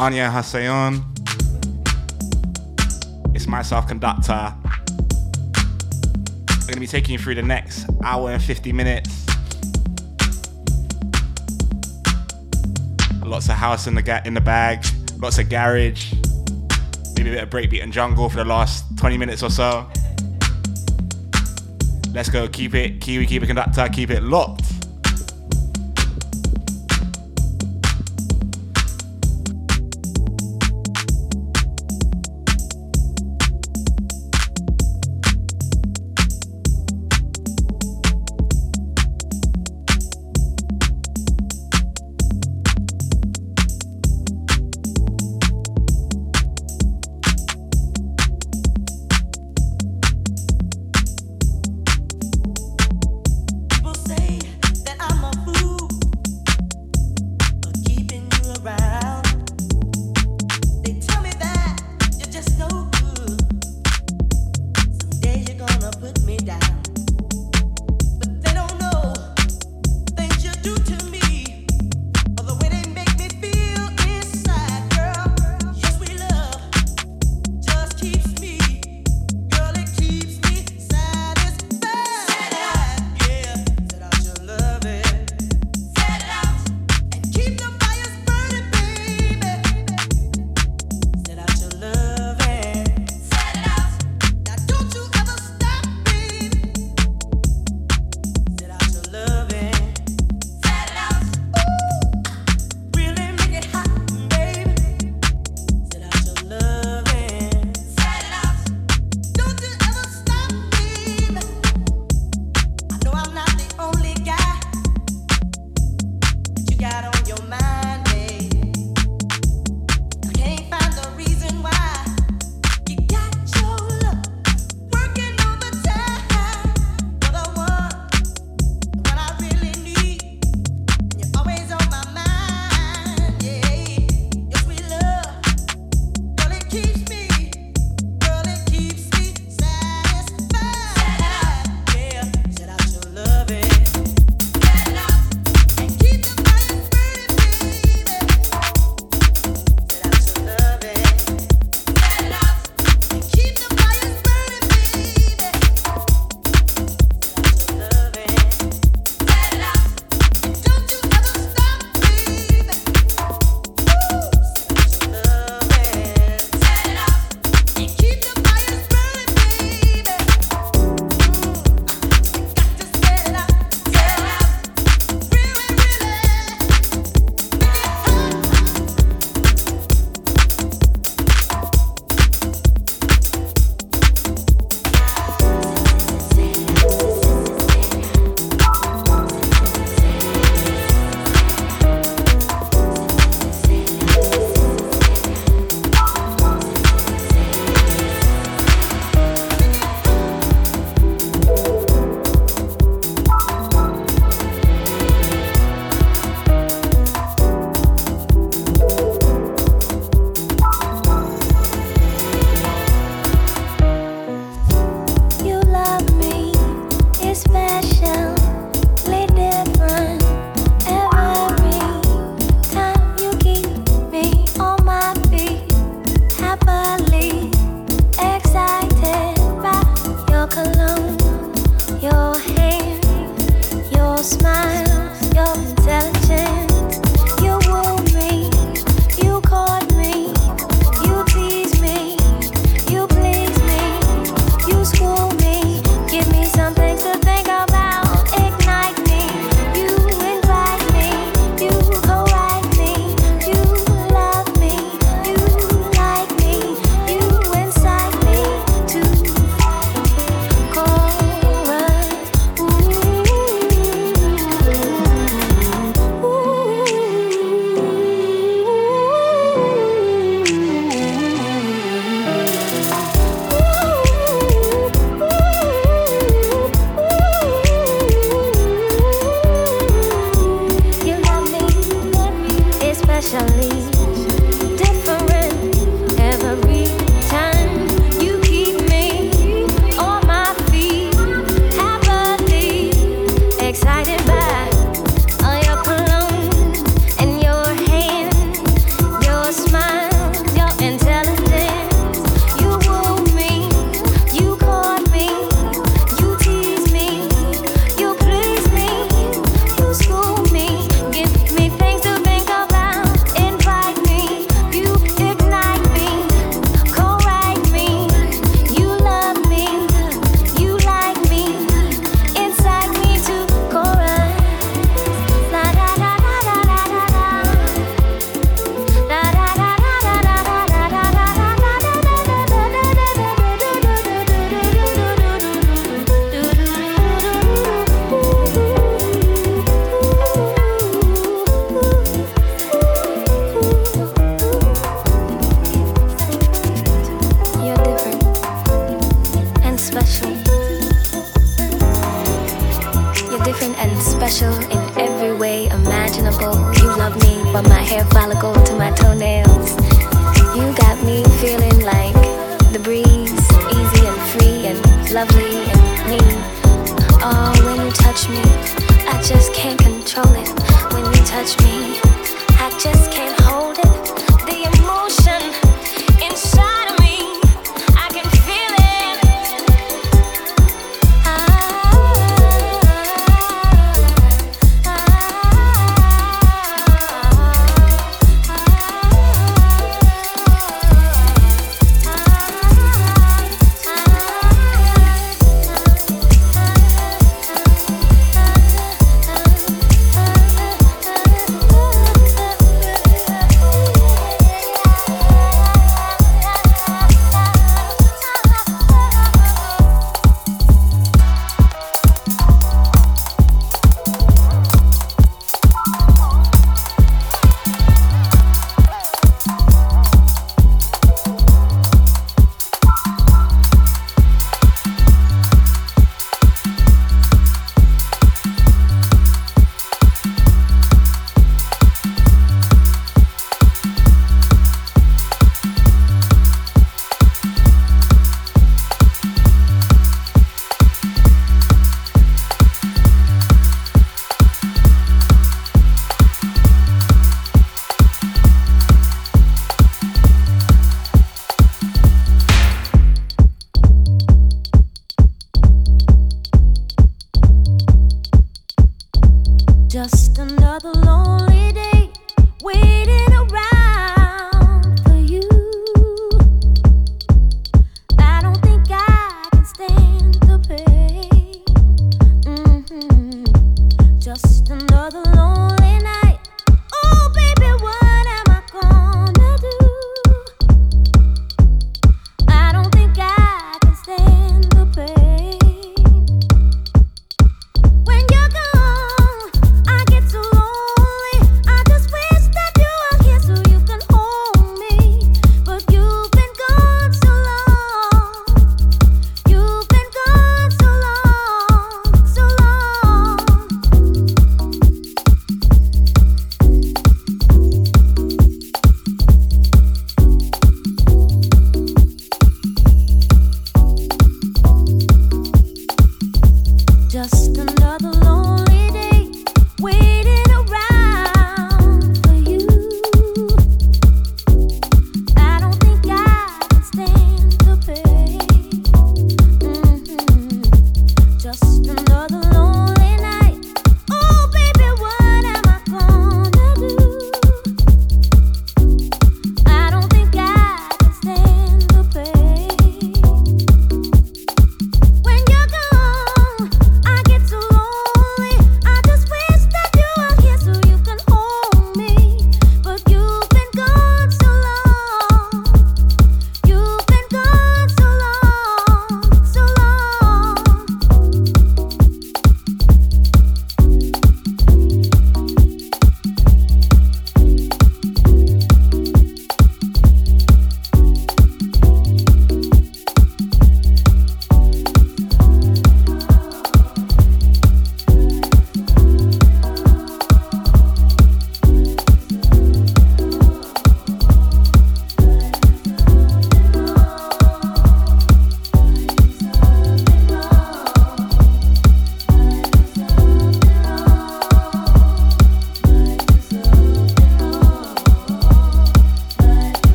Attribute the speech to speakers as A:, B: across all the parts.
A: Anya Hasayon. It's myself, Conducta. I'm gonna be taking you through the next hour and 50 minutes. Lots of house in the ga- in the bag, lots of garage, maybe a bit of breakbeat and jungle for the last 20 minutes or so. Let's go, keep it, Kiwi, keep it Conducta, keep it locked.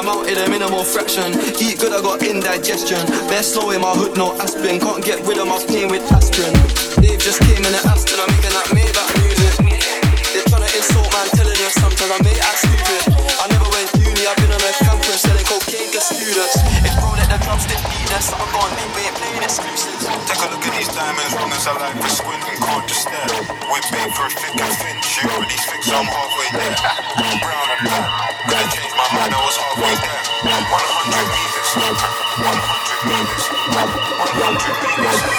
B: I'm
C: out in a
B: minimal fraction. Eat good, I got indigestion. Bear slow in my hood, no aspirin. Can't get rid of my pain with aspirin. They just came in an Aston, I'm making that Maybach music. They're trying to insult man, telling them sometimes I may act stupid. I never went uni, I've been on a campus selling cocaine to students. It's bro that the drums didn't beat us, I'm gone, we ain't playing excuses.
C: Take a look at these diamonds, runners I like to squint and can't just stare. We're big, for thick and thin, shoot with these figs, I'm
D: hard. like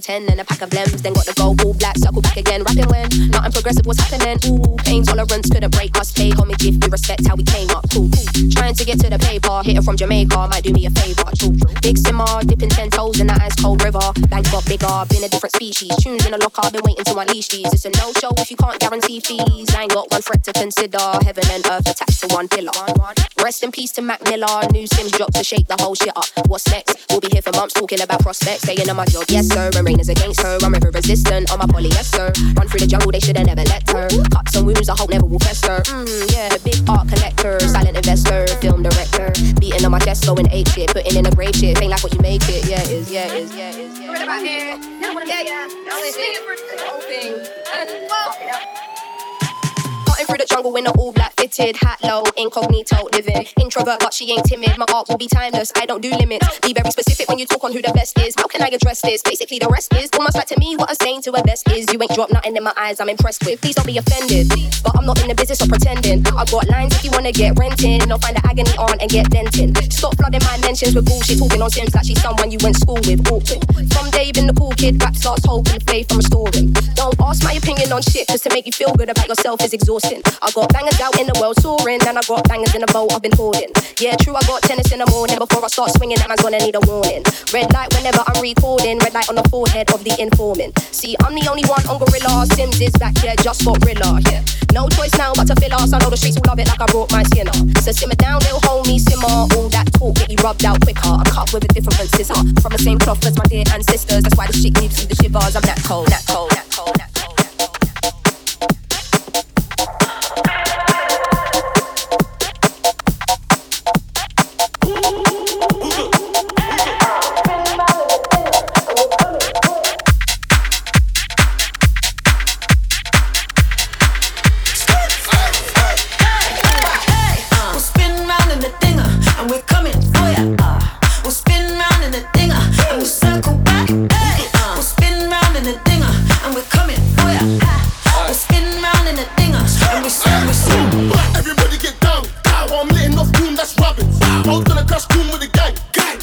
D: 310 and
E: a pack of lems. Then got the gold, all black, circle back again. Rapping when nothing progressive was happening. Ooh, pain tolerance couldn't break us. Pay homie, give me respect how we came up. Cool, cool. Trying to get to the paper. Hit it from Jamaica, might do me a favor. True, Big simmer, dipping 10 toes in the ice cold river. Bag got bigger, been a different species. Tunes in the locker, been waiting to unleash these. It's a no show if you can't guarantee fees. I ain't got one threat to consider. Heaven and earth attached to one pillar. Rest in peace to Mac Miller. New Simz dropped to shake the whole shit up. What's next? We'll be here for months talking about prospects. Staying on my job, yes sir. Rain is against her. I'm ever resistant on my polyester. Run through the jungle, they should have never let her. Cuts and wounds, I hope never will fester. Mm, yeah, The big art collector, silent investor, film director. Beating on my chest, going ape shit, putting in a grave shit. Ain't like what you make it. Yeah, it is, yeah, it is, yeah, it is. Yeah, yeah. No, it's the whole thing. Starting through the jungle in a all black fitted hat low, incognito living. Introvert, but she ain't timid. My art will be timeless. I don't do limits. Be very specific when you talk on who the best is. How can I address this? Basically, the rest is almost like to me what I'm saying to a best is. You ain't dropped nothing in my eyes. I'm impressed with. Please don't be offended, but I'm not in the business of pretending. I got lines if you wanna get renting. I'll find the agony on and get denting. Stop flooding my mentions with bullshit, talking on Simz like she's someone you went school with. Awkward. From Dave in the cool kid, rap starts and faith from restoring. Don't ask my opinion on shit just to make you feel good about yourself is exhausting. I got bangers out in the world touring, and I got bangers in the boat I've been hoarding. Yeah, true, I got tennis in the morning before I start swinging. That man's gonna need a warning. Red light whenever I'm recording, red light on the forehead of the informant. See, I'm the only one on Gorilla. Simz is back here, just got Rilla. Yeah, no choice now but to fill us. I know the streets will love it like I brought my skinner. So simmer down, little homie, simmer. All that talk get you rubbed out quicker. I'm cut with a different scissor. From the same cloth as my dear ancestors. That's why the shit gives you the shivers. I'm that cold, that cold, that cold, that cold.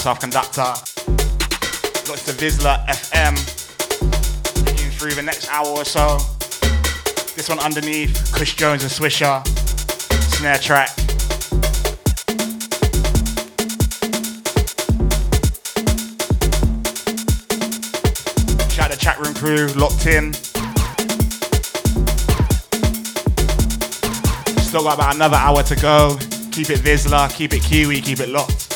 A: myself, Conducta. Got to VISLA FM. Through the next hour or so. This one underneath, Kush Jones and Swisher. Snare track. Shout out the chat room crew, locked in. Still got about another hour to go. Keep it Vizsla, keep it Kiwi, keep it locked.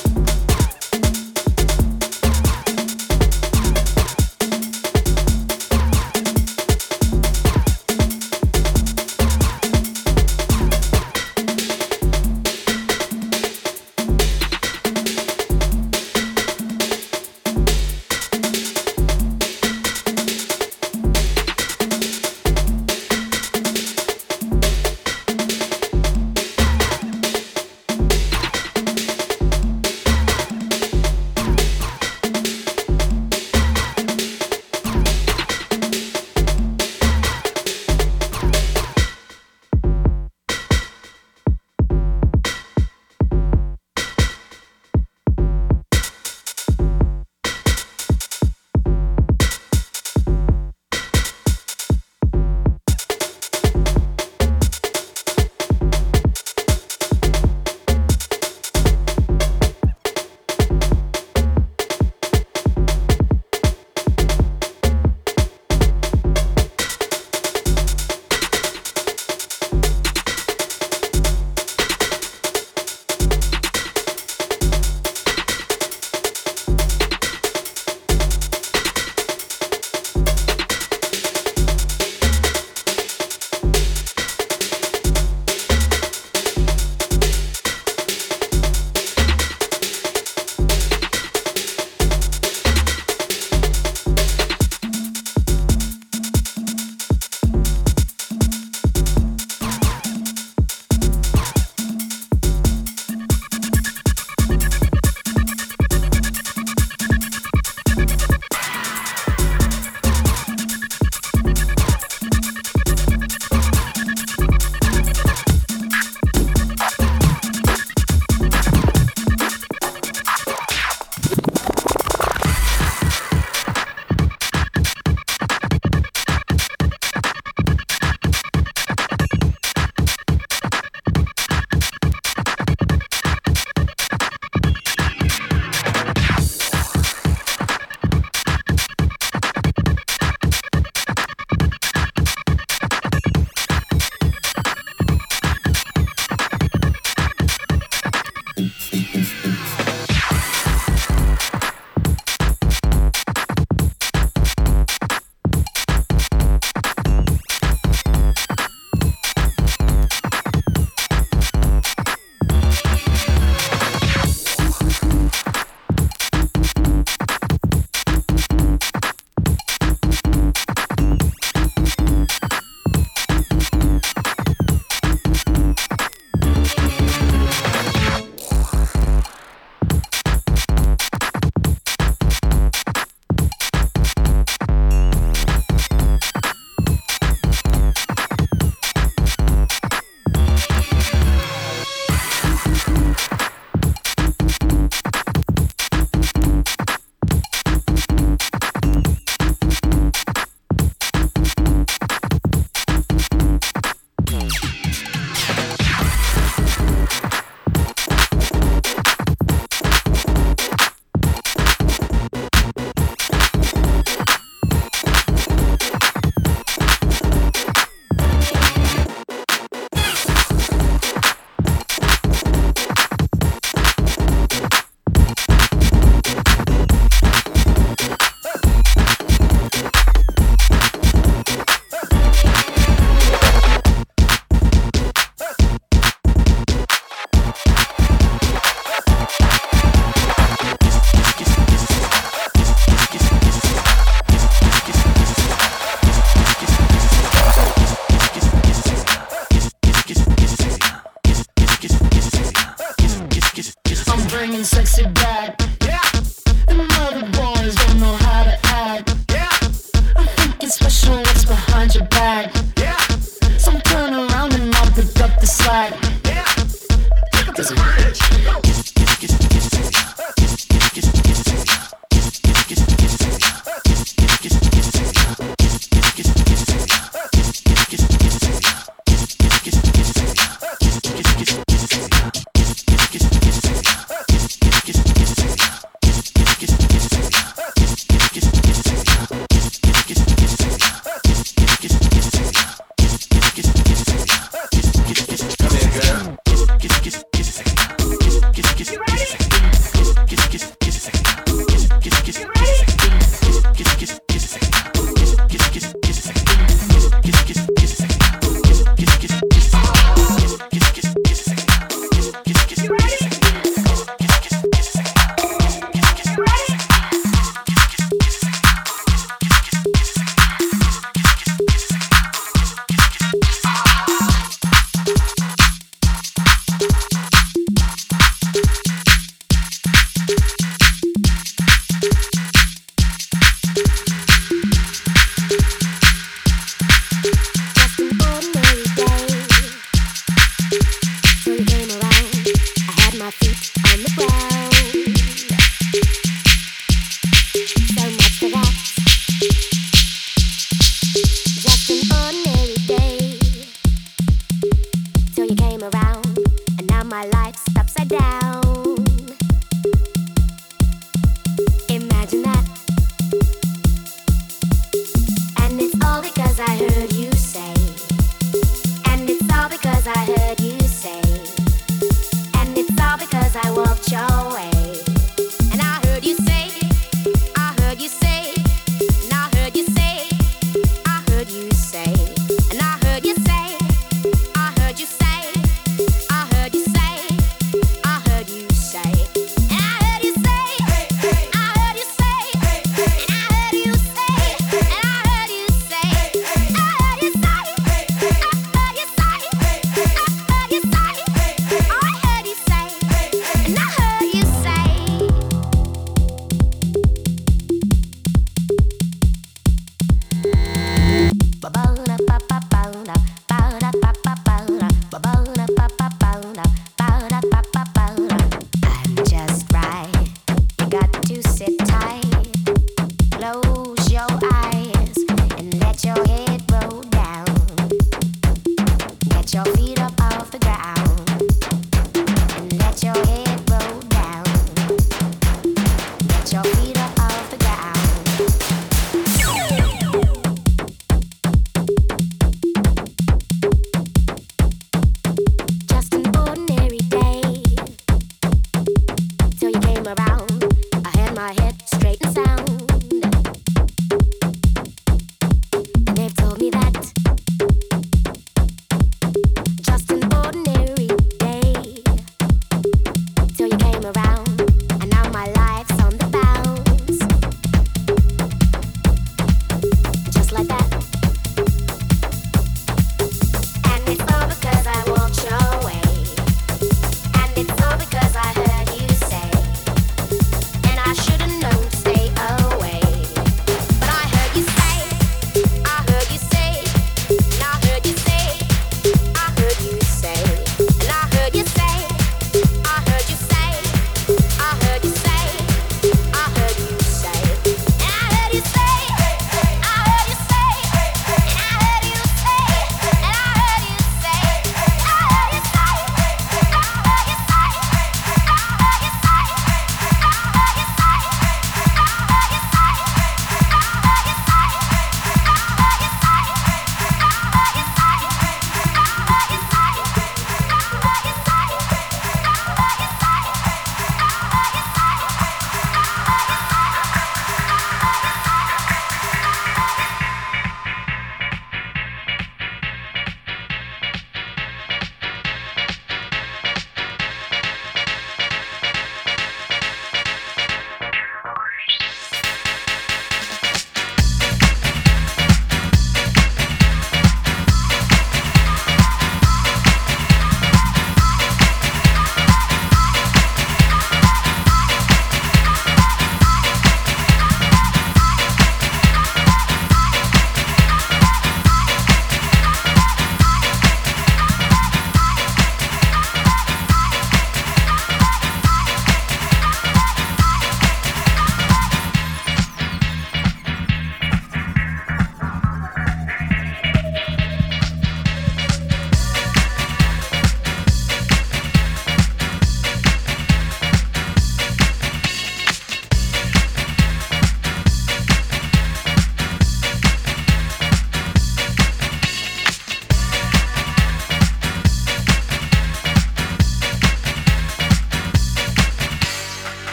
F: bringing sexy
G: back.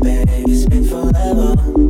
G: baby, it's been forever.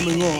G: Coming on.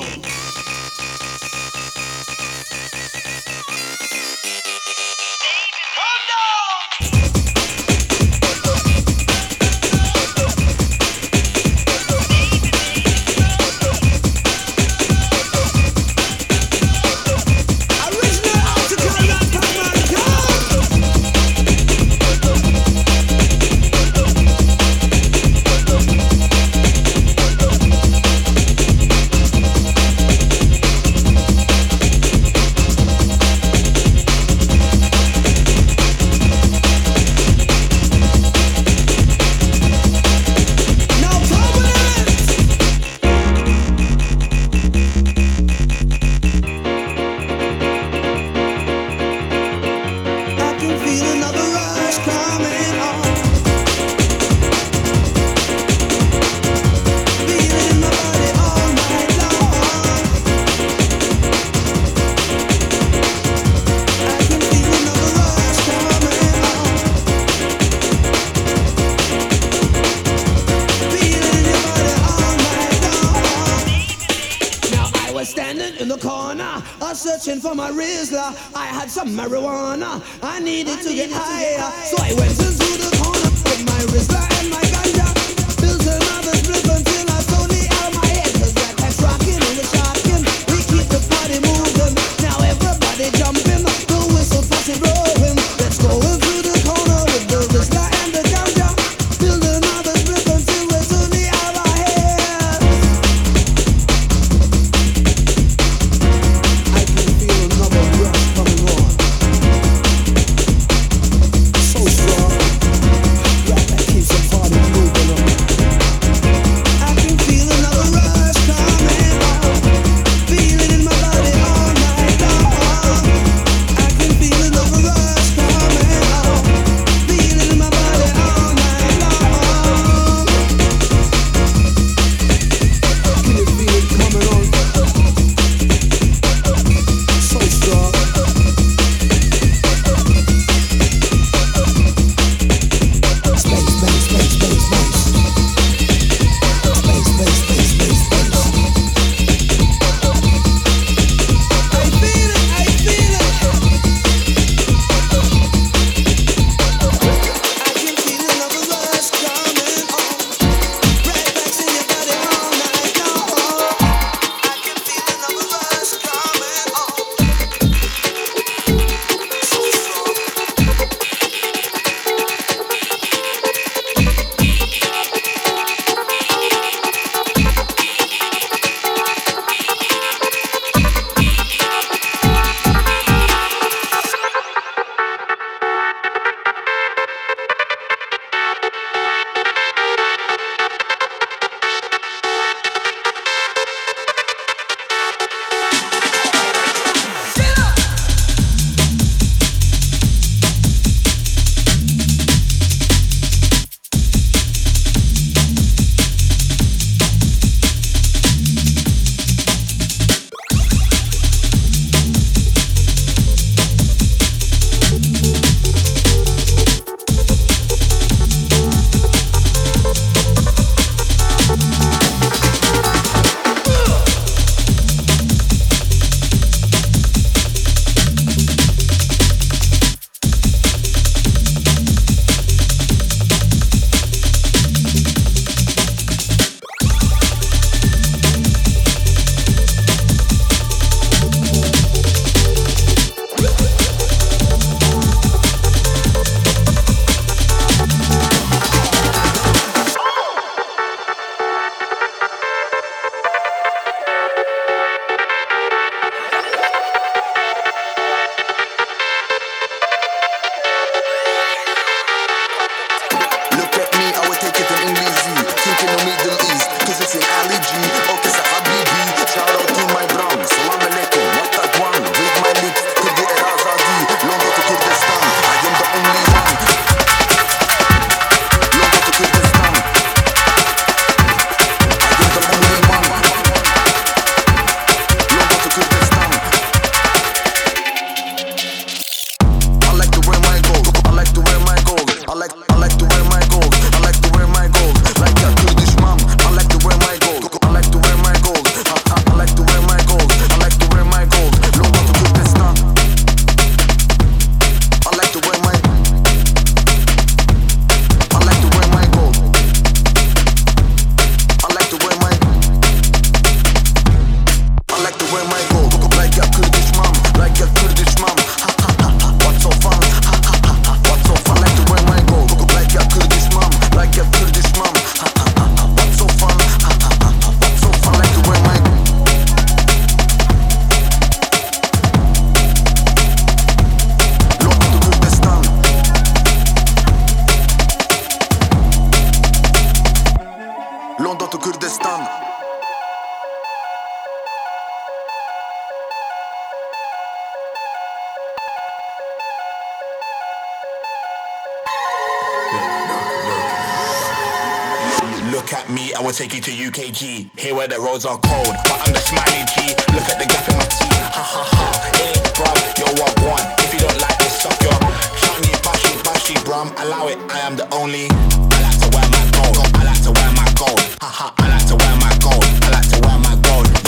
H: Look at me, I will take you to UKG. Here where the roads are cold, but I'm the smiley G. Look at the gap in my teeth. Ha ha ha. Hey, bruv, you're what one. If you don't like this, suck your shiny, bashy, bashy, brum. Allow it, I am the only. I like to wear my gold. I like to wear my gold. Ha ha. I like to wear my gold. I like to wear my gold.